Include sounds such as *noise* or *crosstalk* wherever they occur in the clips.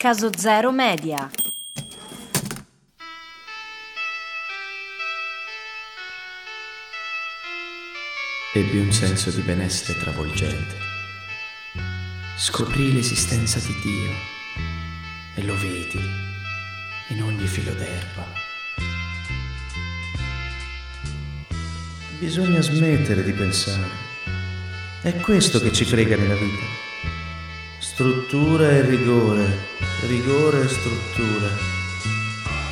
Caso Zero Media. Ebbi un senso di benessere travolgente. Scoprì l'esistenza di Dio e lo vedi in ogni filo d'erba. Bisogna smettere di pensare. È questo che ci frega nella vita. Struttura e rigore, rigore e struttura.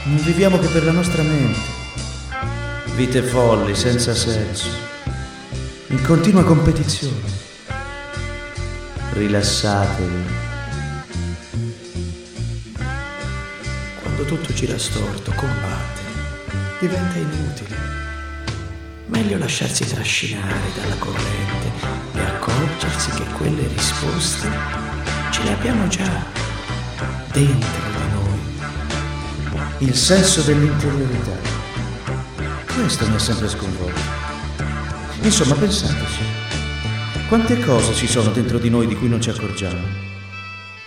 Non viviamo che per la nostra mente. Vite folli, senza senso in continua competizione. Rilassatevi. Quando tutto gira storto, combattere diventa inutile. Meglio lasciarsi trascinare dalla corrente e accorgersi che quelle risposte ce le abbiamo già dentro di noi. Il senso dell'interiorità. Questo mi ha sempre sconvolto. Insomma, pensateci. Quante cose ci sono dentro di noi di cui non ci accorgiamo?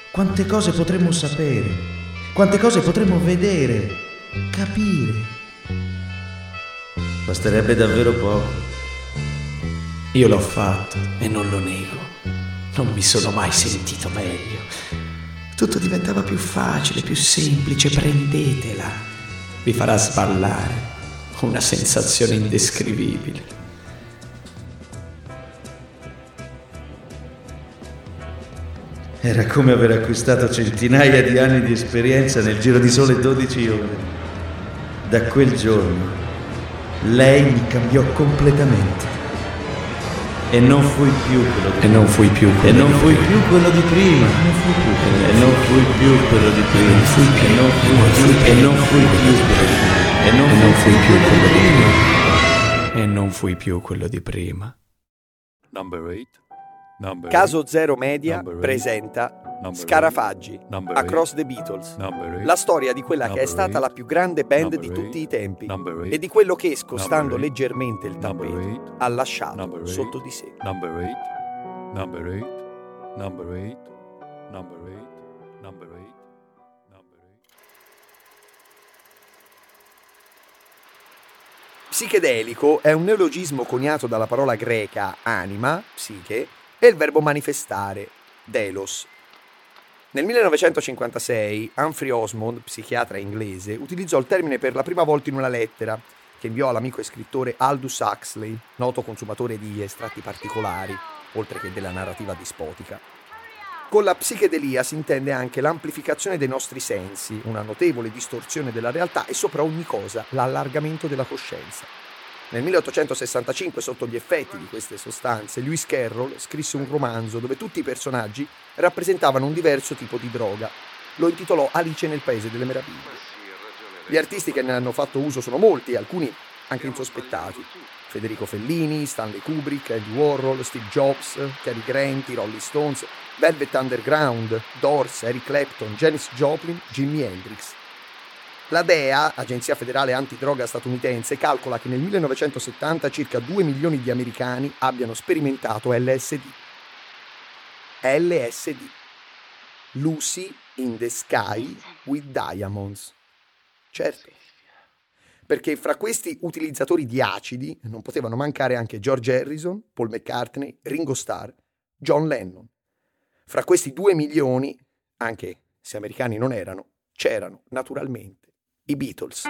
Quante cose potremmo sapere? Quante cose potremmo vedere, capire? Basterebbe davvero poco. Io l'ho fatto e non lo nego. Non mi sono mai sentito meglio. Tutto diventava più facile, più semplice. Prendetela. Vi farà sballare. Una sensazione indescrivibile. Era come aver acquistato centinaia di anni di esperienza nel giro di sole 12 ore. Da quel giorno lei mi cambiò completamente. E non fui più quello di prima. E non fui più quello, e non fui più quello di prima. E non fui più quello di prima. E non fui più e non fui più e non fui più quello di prima. E non fui più quello di prima. Number 8 Caso Zero Media presenta Scarafaggi, Across the Beatles, la storia di quella che è stata la più grande band di tutti i tempi e di quello che, scostando leggermente il tappeto, ha lasciato sotto di sé. Number 8, number 8, number 8, number 8, number 8. Psichedelico è un neologismo coniato dalla parola greca anima, psiche, e il verbo manifestare, delos. Nel 1956 Humphrey Osmond, psichiatra inglese, utilizzò il termine per la prima volta in una lettera che inviò all'amico e scrittore Aldous Huxley, noto consumatore di estratti particolari, oltre che della narrativa dispotica. Con la psichedelia si intende anche l'amplificazione dei nostri sensi, una notevole distorsione della realtà e sopra ogni cosa l'allargamento della coscienza. Nel 1865, sotto gli effetti di queste sostanze, Lewis Carroll scrisse un romanzo dove tutti i personaggi rappresentavano un diverso tipo di droga. Lo intitolò Alice nel Paese delle Meraviglie. Gli artisti che ne hanno fatto uso sono molti, alcuni anche insospettati. Federico Fellini, Stanley Kubrick, Andy Warhol, Steve Jobs, Cary Grant, i Rolling Stones, Velvet Underground, Doors, Eric Clapton, Janis Joplin, Jimi Hendrix. La DEA, Agenzia Federale Antidroga statunitense, calcola che nel 1970 circa 2 milioni di americani abbiano sperimentato LSD. LSD. Lucy in the Sky with Diamonds. Certo. Perché fra questi utilizzatori di acidi non potevano mancare anche George Harrison, Paul McCartney, Ringo Starr, John Lennon. Fra questi 2 milioni, anche se americani non erano, c'erano naturalmente i Beatles.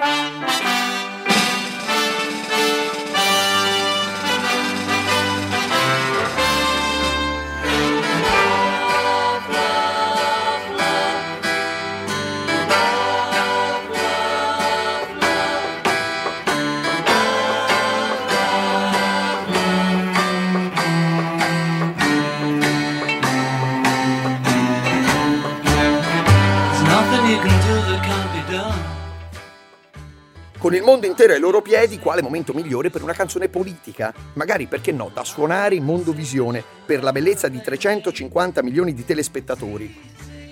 Il mondo intero ai loro piedi, quale momento migliore per una canzone politica? Magari, perché no, da suonare in Mondovisione per la bellezza di 350 milioni di telespettatori.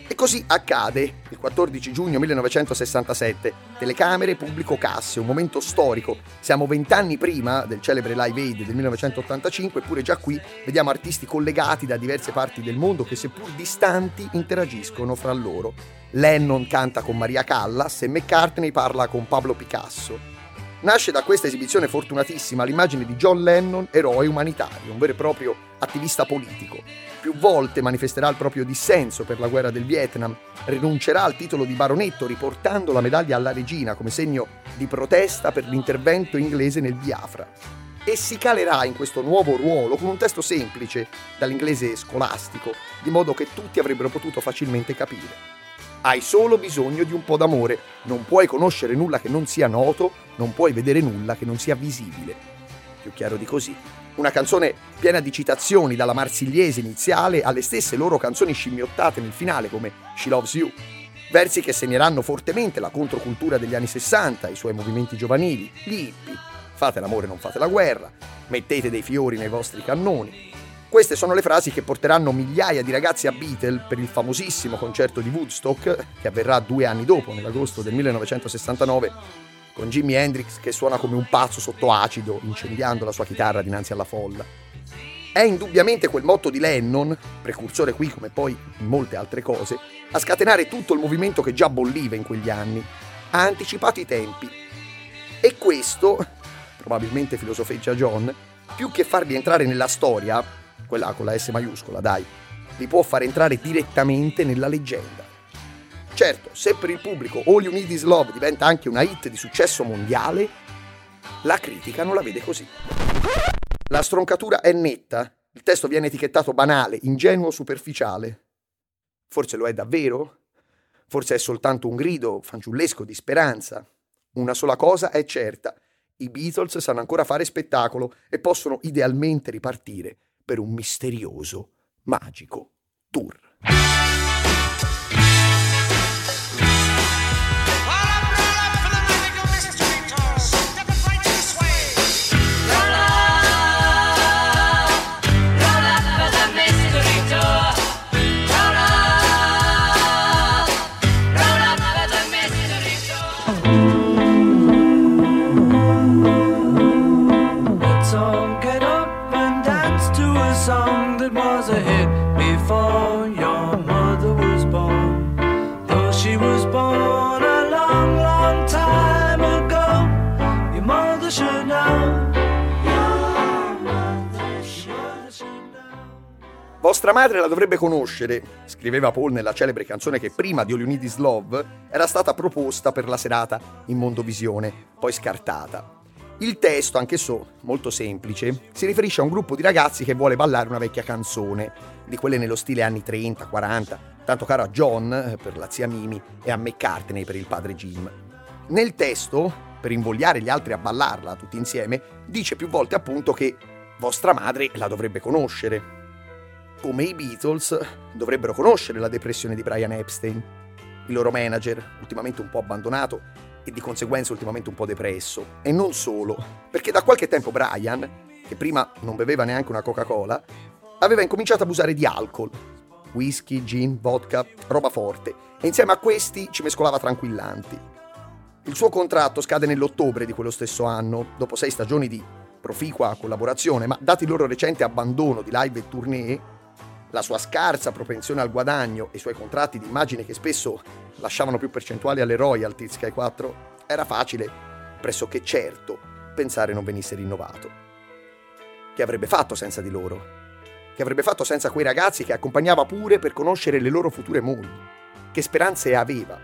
E così accade, il 14 giugno 1967, telecamere, pubblico casse, un momento storico. Siamo vent'anni prima del celebre Live Aid del 1985, eppure già qui vediamo artisti collegati da diverse parti del mondo che seppur distanti interagiscono fra loro. Lennon canta con Maria Callas e McCartney parla con Pablo Picasso. Nasce da questa esibizione fortunatissima l'immagine di John Lennon, eroe umanitario, un vero e proprio attivista politico. Più volte manifesterà il proprio dissenso per la guerra del Vietnam, rinuncerà al titolo di baronetto riportando la medaglia alla regina come segno di protesta per l'intervento inglese nel Biafra. E si calerà in questo nuovo ruolo con un testo semplice, dall'inglese scolastico, di modo che tutti avrebbero potuto facilmente capire. Hai solo bisogno di un po' d'amore, non puoi conoscere nulla che non sia noto, non puoi vedere nulla che non sia visibile. Più chiaro di così. Una canzone piena di citazioni dalla marsigliese iniziale alle stesse loro canzoni scimmiottate nel finale come She Loves You. Versi che segneranno fortemente la controcultura degli anni 60, i suoi movimenti giovanili, gli hippie. Fate l'amore, non fate la guerra, mettete dei fiori nei vostri cannoni, queste sono le frasi che porteranno migliaia di ragazzi a Beatle per il famosissimo concerto di Woodstock, che avverrà due anni dopo, nell'agosto del 1969, con Jimi Hendrix che suona come un pazzo sotto acido, incendiando la sua chitarra dinanzi alla folla. È indubbiamente quel motto di Lennon, precursore qui come poi in molte altre cose, a scatenare tutto il movimento che già bolliva in quegli anni. Ha anticipato i tempi. E questo, *laughs* probabilmente filosofeggia John, più che farli entrare nella storia, quella con la S maiuscola, dai, li può far entrare direttamente nella leggenda. Certo, se per il pubblico All You Need Is Love diventa anche una hit di successo mondiale, la critica non la vede così. La stroncatura è netta, il testo viene etichettato banale, ingenuo, superficiale. Forse lo è davvero? Forse è soltanto un grido fanciullesco di speranza. Una sola cosa è certa, i Beatles sanno ancora fare spettacolo e possono idealmente ripartire per un misterioso, magico tour. Vostra madre la dovrebbe conoscere, scriveva Paul nella celebre canzone che prima di Is Love era stata proposta per la serata in Mondovisione, poi scartata. Il testo, anch'esso molto semplice, si riferisce a un gruppo di ragazzi che vuole ballare una vecchia canzone, di quelle nello stile anni 30, 40, tanto caro a John eh, per la zia Mimi e a McCartney per il padre Jim. Nel testo, per invogliare gli altri a ballarla tutti insieme, dice più volte appunto che vostra madre la dovrebbe conoscere, come i Beatles, dovrebbero conoscere la depressione di Brian Epstein, il loro manager, ultimamente un po' abbandonato e di conseguenza ultimamente un po' depresso. E non solo, perché da qualche tempo Brian, che prima non beveva neanche una Coca-Cola, aveva incominciato a abusare di alcol. Whisky, gin, vodka, roba forte, e insieme a questi ci mescolava tranquillanti. Il suo contratto scade nell'ottobre di quello stesso anno, dopo sei stagioni di proficua collaborazione, ma dato il loro recente abbandono di live e tournée, la sua scarsa propensione al guadagno e i suoi contratti di immagine che spesso lasciavano più percentuali alle royalties che ai 4, era facile, pressoché certo, pensare non venisse rinnovato. Che avrebbe fatto senza di loro? Che avrebbe fatto senza quei ragazzi che accompagnava pure per conoscere le loro future mogli? Che speranze aveva?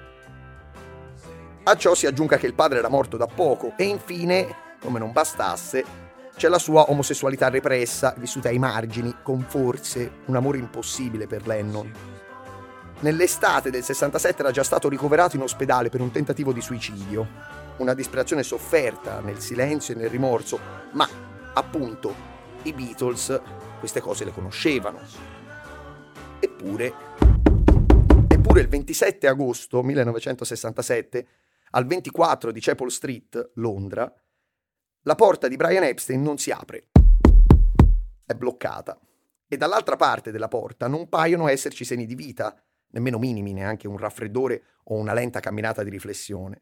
A ciò si aggiunga che il padre era morto da poco e infine, come non bastasse, c'è la sua omosessualità repressa, vissuta ai margini, con forse un amore impossibile per Lennon. Nell'estate del 67 era già stato ricoverato in ospedale per un tentativo di suicidio, una disperazione sofferta nel silenzio e nel rimorso, ma appunto i Beatles queste cose le conoscevano. Eppure, eppure il 27 agosto 1967, al 24 di Chapel Street, Londra, la porta di Brian Epstein non si apre, è bloccata, e dall'altra parte della porta non paiono esserci segni di vita, nemmeno minimi, neanche un raffreddore o una lenta camminata di riflessione.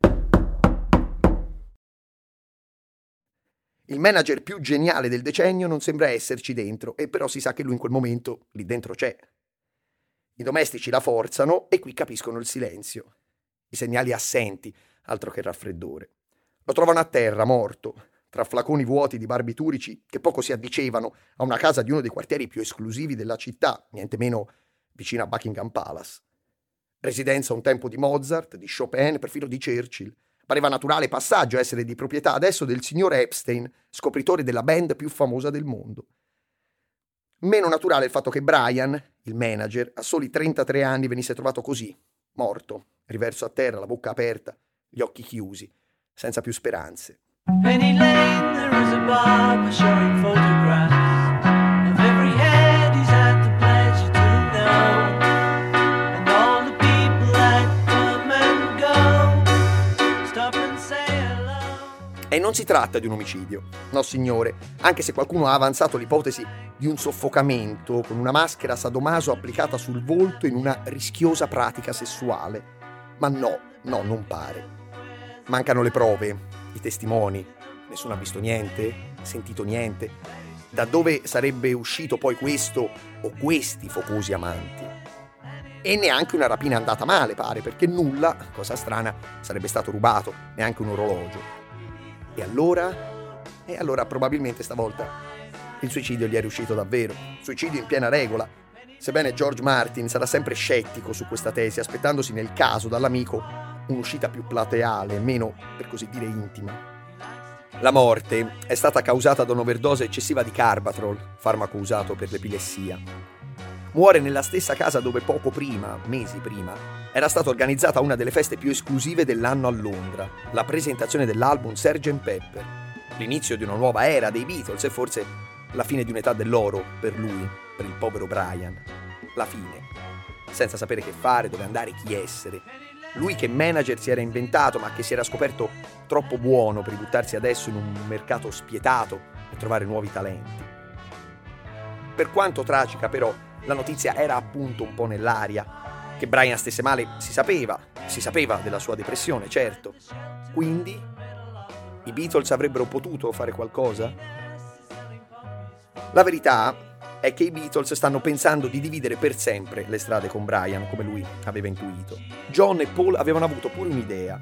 Il manager più geniale del decennio non sembra esserci dentro, e però si sa che lui in quel momento lì dentro c'è. I domestici la forzano e qui capiscono il silenzio. I segnali assenti, altro che raffreddore. Lo trovano a terra, morto, tra flaconi vuoti di barbiturici che poco si addicevano a una casa di uno dei quartieri più esclusivi della città, niente meno vicino a Buckingham Palace. Residenza un tempo di Mozart, di Chopin, perfino di Churchill. Pareva naturale passaggio essere di proprietà adesso del signor Epstein, scopritore della band più famosa del mondo. Meno naturale il fatto che Brian, il manager, a soli 33 anni venisse trovato così, morto, riverso a terra, la bocca aperta, gli occhi chiusi, senza più speranze. Penny Lane, there is a barber showing photographs of every head he's had the pleasure to know. And all the people that come and go stop and say hello. E non si tratta di un omicidio, no signore, anche se qualcuno ha avanzato l'ipotesi di un soffocamento con una maschera sadomaso applicata sul volto in una rischiosa pratica sessuale. Ma no, no, non pare. Mancano le prove, i testimoni, nessuno ha visto niente, sentito niente. Da dove sarebbe uscito poi questo o questi focosi amanti? E neanche una rapina andata male, pare, perché nulla, cosa strana, sarebbe stato rubato, neanche un orologio. E allora? E allora probabilmente stavolta il suicidio gli è riuscito davvero. Suicidio in piena regola. Sebbene George Martin sarà sempre scettico su questa tesi, aspettandosi nel caso dall'amico un'uscita più plateale, meno, per così dire, intima. La morte è stata causata da un'overdose eccessiva di Carbatrol, farmaco usato per l'epilessia. Muore nella stessa casa dove poco prima, mesi prima, era stata organizzata una delle feste più esclusive dell'anno a Londra, la presentazione dell'album Sgt. Pepper, l'inizio di una nuova era dei Beatles e forse la fine di un'età dell'oro per lui, per il povero Brian. La fine. Senza sapere che fare, dove andare, chi essere. Lui che manager si era inventato, ma che si era scoperto troppo buono per buttarsi adesso in un mercato spietato e trovare nuovi talenti. Per quanto tragica, però, la notizia era appunto un po' nell'aria. Che Brian stesse male si sapeva, si sapeva della sua depressione, certo. Quindi i Beatles avrebbero potuto fare qualcosa? La verità è che i Beatles stanno pensando di dividere per sempre le strade con Brian, come lui aveva intuito. John e Paul avevano avuto pure un'idea.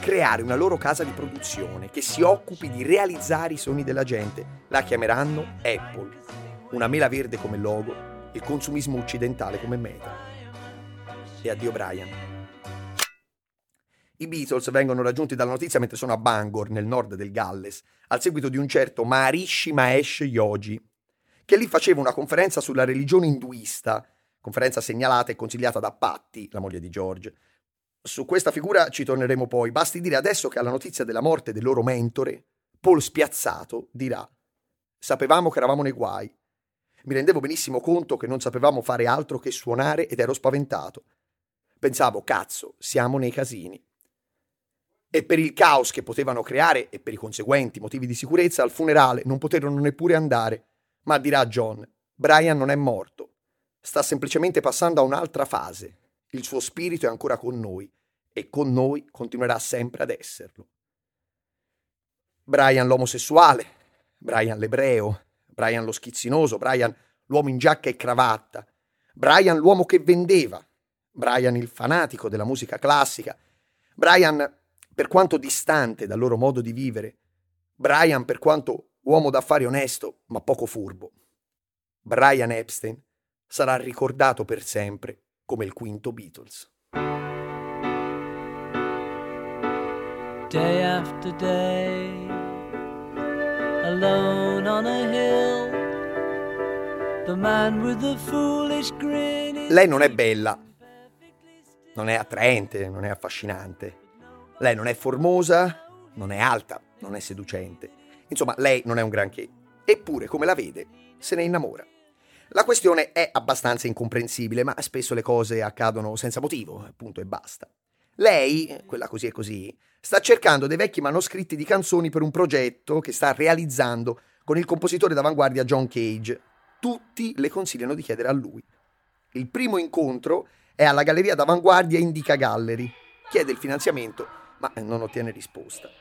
Creare una loro casa di produzione che si occupi di realizzare i sogni della gente. La chiameranno Apple. Una mela verde come logo, il consumismo occidentale come meta. E addio Brian. I Beatles vengono raggiunti dalla notizia mentre sono a Bangor, nel nord del Galles, al seguito di un certo Maharishi Mahesh Yogi, che lì faceva una conferenza sulla religione induista, conferenza segnalata e consigliata da Patti, la moglie di George. Su questa figura ci torneremo poi, basti dire adesso che alla notizia della morte del loro mentore, Paul spiazzato dirà Sapevamo che eravamo nei guai. Mi rendevo benissimo conto che non sapevamo fare altro che suonare ed ero spaventato. Pensavo, cazzo, siamo nei casini. E per il caos che potevano creare e per i conseguenti motivi di sicurezza al funerale non poterono neppure andare ma dirà John, Brian non è morto, sta semplicemente passando a un'altra fase. Il suo spirito è ancora con noi e con noi continuerà sempre ad esserlo. Brian l'omosessuale, Brian l'ebreo, Brian lo schizzinoso, Brian l'uomo in giacca e cravatta, Brian l'uomo che vendeva, Brian il fanatico della musica classica, Brian per quanto distante dal loro modo di vivere, Brian per quanto uomo d'affari onesto ma poco furbo. Brian Epstein sarà ricordato per sempre come il quinto Beatles. Day after day, alone on a hill, the man with the foolish grin. Lei non è bella, non è attraente, non è affascinante. Lei non è formosa, non è alta, non è seducente. Insomma, lei non è un granché. Eppure, come la vede, se ne innamora. La questione è abbastanza incomprensibile, ma spesso le cose accadono senza motivo, appunto, e basta. Lei, quella così e così, sta cercando dei vecchi manoscritti di canzoni per un progetto che sta realizzando con il compositore d'avanguardia John Cage. Tutti le consigliano di chiedere a lui. Il primo incontro è alla galleria d'avanguardia Indica Gallery. Chiede il finanziamento, ma non ottiene risposta.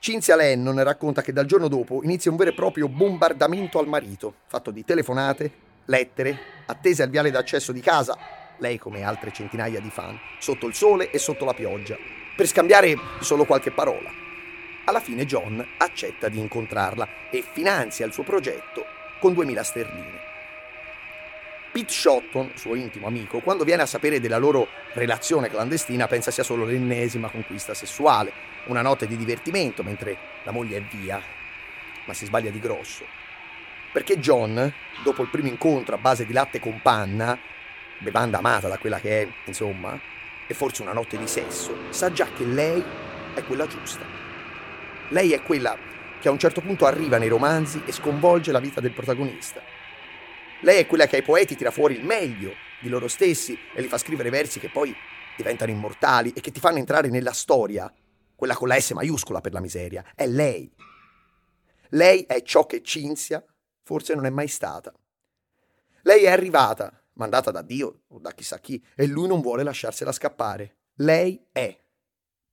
Cinzia Lennon racconta che dal giorno dopo inizia un vero e proprio bombardamento al marito, fatto di telefonate, lettere, attese al viale d'accesso di casa, lei come altre centinaia di fan, sotto il sole e sotto la pioggia, per scambiare solo qualche parola. Alla fine John accetta di incontrarla e finanzia il suo progetto con 2000 sterline. Pete Shotton, suo intimo amico, quando viene a sapere della loro relazione clandestina pensa sia solo l'ennesima conquista sessuale, una notte di divertimento mentre la moglie è via, ma si sbaglia di grosso. Perché John, dopo il primo incontro a base di latte con panna, bevanda amata da quella che è, insomma, e forse una notte di sesso, sa già che lei è quella giusta. Lei è quella che a un certo punto arriva nei romanzi e sconvolge la vita del protagonista. Lei è quella che ai poeti tira fuori il meglio di loro stessi e li fa scrivere versi che poi diventano immortali e che ti fanno entrare nella storia, quella con la S maiuscola per la miseria. È lei. Lei è ciò che Cinzia forse non è mai stata. Lei è arrivata, mandata da Dio o da chissà chi, e lui non vuole lasciarsela scappare. Lei è.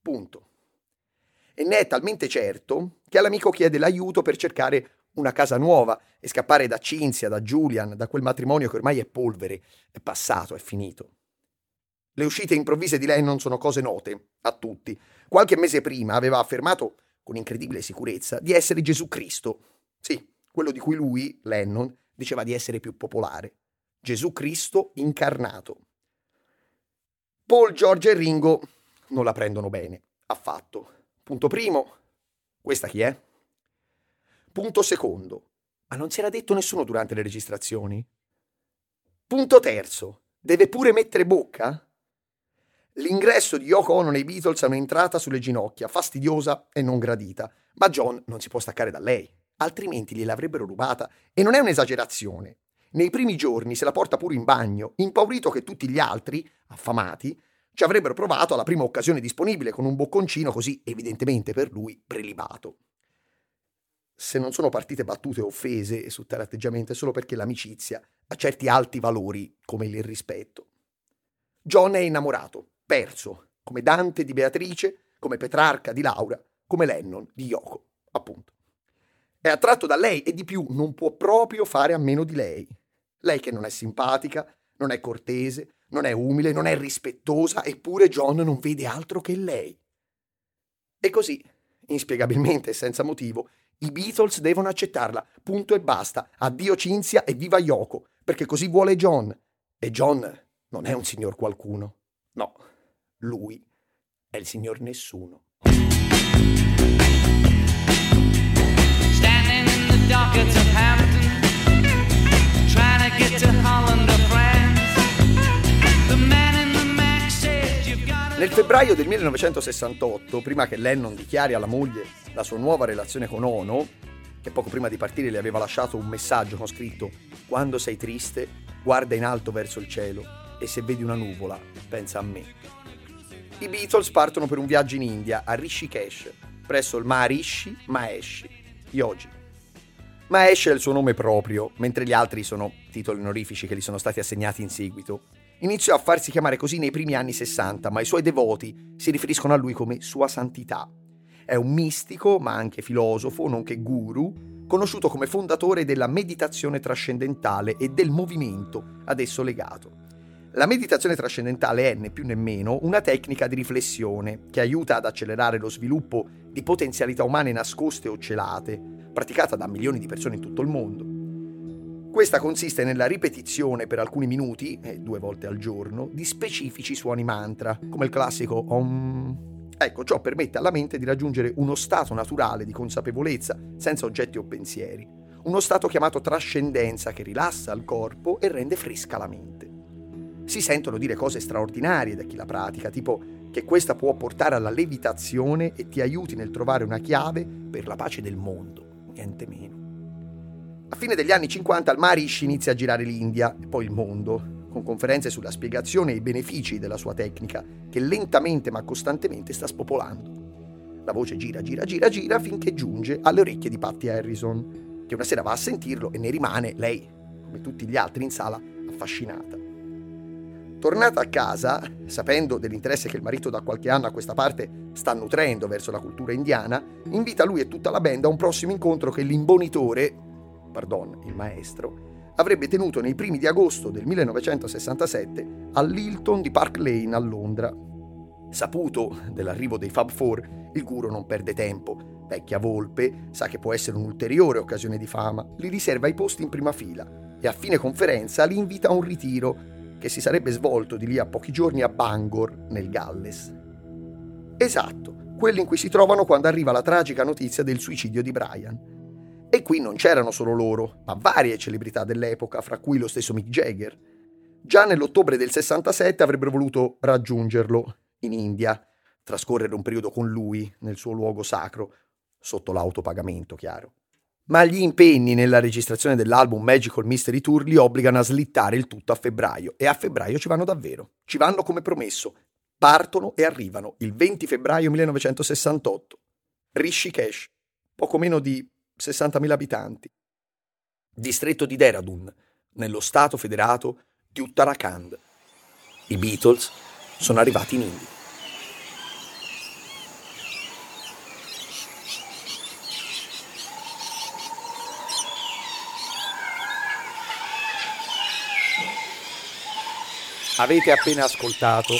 Punto. E ne è talmente certo che all'amico chiede l'aiuto per cercare una casa nuova e scappare da Cinzia, da Julian, da quel matrimonio che ormai è polvere, è passato, è finito. Le uscite improvvise di Lennon sono cose note a tutti. Qualche mese prima aveva affermato con incredibile sicurezza di essere Gesù Cristo. Sì, quello di cui lui, Lennon, diceva di essere più popolare. Gesù Cristo incarnato. Paul, George e Ringo non la prendono bene, affatto. Punto primo, questa chi è? Punto secondo, ma non si era detto nessuno durante le registrazioni? Punto terzo, deve pure mettere bocca? L'ingresso di Yoko Ono nei Beatles è un'entrata sulle ginocchia, fastidiosa e non gradita, ma John non si può staccare da lei, altrimenti gliel'avrebbero rubata. E non è un'esagerazione. Nei primi giorni se la porta pure in bagno, impaurito che tutti gli altri, affamati, ci avrebbero provato alla prima occasione disponibile con un bocconcino così evidentemente per lui prelibato se non sono partite battute offese su tale atteggiamento è solo perché l'amicizia ha certi alti valori come il rispetto. John è innamorato, perso, come Dante di Beatrice, come Petrarca di Laura, come Lennon di Yoko, appunto. È attratto da lei e di più non può proprio fare a meno di lei. Lei che non è simpatica, non è cortese, non è umile, non è rispettosa, eppure John non vede altro che lei. E così, inspiegabilmente e senza motivo, i Beatles devono accettarla, punto e basta. Addio Cinzia e viva Yoko, perché così vuole John. E John non è un signor qualcuno. No, lui è il signor nessuno. Febbraio del 1968, prima che Lennon dichiari alla moglie la sua nuova relazione con Ono, che poco prima di partire le aveva lasciato un messaggio con scritto Quando sei triste, guarda in alto verso il cielo e se vedi una nuvola, pensa a me. I Beatles partono per un viaggio in India, a Rishikesh, presso il Maharishi Mahesh, Yogi. Mahesh è il suo nome proprio, mentre gli altri sono titoli onorifici che gli sono stati assegnati in seguito. Iniziò a farsi chiamare così nei primi anni 60, ma i suoi devoti si riferiscono a lui come Sua Santità. È un mistico, ma anche filosofo, nonché guru, conosciuto come fondatore della meditazione trascendentale e del movimento ad esso legato. La meditazione trascendentale è, né più né meno, una tecnica di riflessione che aiuta ad accelerare lo sviluppo di potenzialità umane nascoste o celate, praticata da milioni di persone in tutto il mondo. Questa consiste nella ripetizione per alcuni minuti, e due volte al giorno, di specifici suoni mantra, come il classico Om Ecco, ciò permette alla mente di raggiungere uno stato naturale di consapevolezza, senza oggetti o pensieri, uno stato chiamato trascendenza che rilassa il corpo e rende fresca la mente. Si sentono dire cose straordinarie da chi la pratica, tipo che questa può portare alla levitazione e ti aiuti nel trovare una chiave per la pace del mondo, niente meno. A fine degli anni 50 al Marish inizia a girare l'India e poi il mondo, con conferenze sulla spiegazione e i benefici della sua tecnica, che lentamente ma costantemente sta spopolando. La voce gira, gira, gira, gira finché giunge alle orecchie di Patty Harrison, che una sera va a sentirlo e ne rimane, lei, come tutti gli altri in sala, affascinata. Tornata a casa, sapendo dell'interesse che il marito da qualche anno a questa parte sta nutrendo verso la cultura indiana, invita lui e tutta la band a un prossimo incontro che l'imbonitore, pardon, il maestro, avrebbe tenuto nei primi di agosto del 1967 all'Hilton di Park Lane a Londra. Saputo dell'arrivo dei Fab Four, il guru non perde tempo. Vecchia volpe, sa che può essere un'ulteriore occasione di fama, li riserva i posti in prima fila e a fine conferenza li invita a un ritiro che si sarebbe svolto di lì a pochi giorni a Bangor, nel Galles. Esatto, quello in cui si trovano quando arriva la tragica notizia del suicidio di Brian. Qui non c'erano solo loro, ma varie celebrità dell'epoca, fra cui lo stesso Mick Jagger. Già nell'ottobre del 67 avrebbero voluto raggiungerlo in India, trascorrere un periodo con lui nel suo luogo sacro, sotto l'autopagamento, chiaro ma gli impegni nella registrazione dell'album Magical Mystery Tour li obbligano a slittare il tutto a febbraio e a febbraio ci vanno davvero. Ci vanno come promesso. Partono e arrivano il 20 febbraio 1968. Rishikesh, poco meno di 60.000 abitanti. Distretto di Dehradun, nello stato federato di Uttarakhand. I Beatles sono arrivati in India. Avete appena ascoltato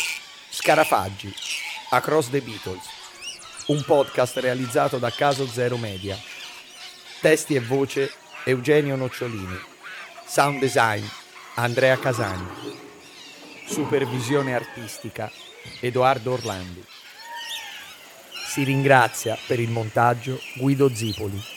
Scarafaggi, Across the Beatles, un podcast realizzato da Caso Zero Media. Testi e voce Eugenio Nocciolini. Sound design Andrea Casani. Supervisione artistica Edoardo Orlandi. Si ringrazia per il montaggio Guido Zipoli.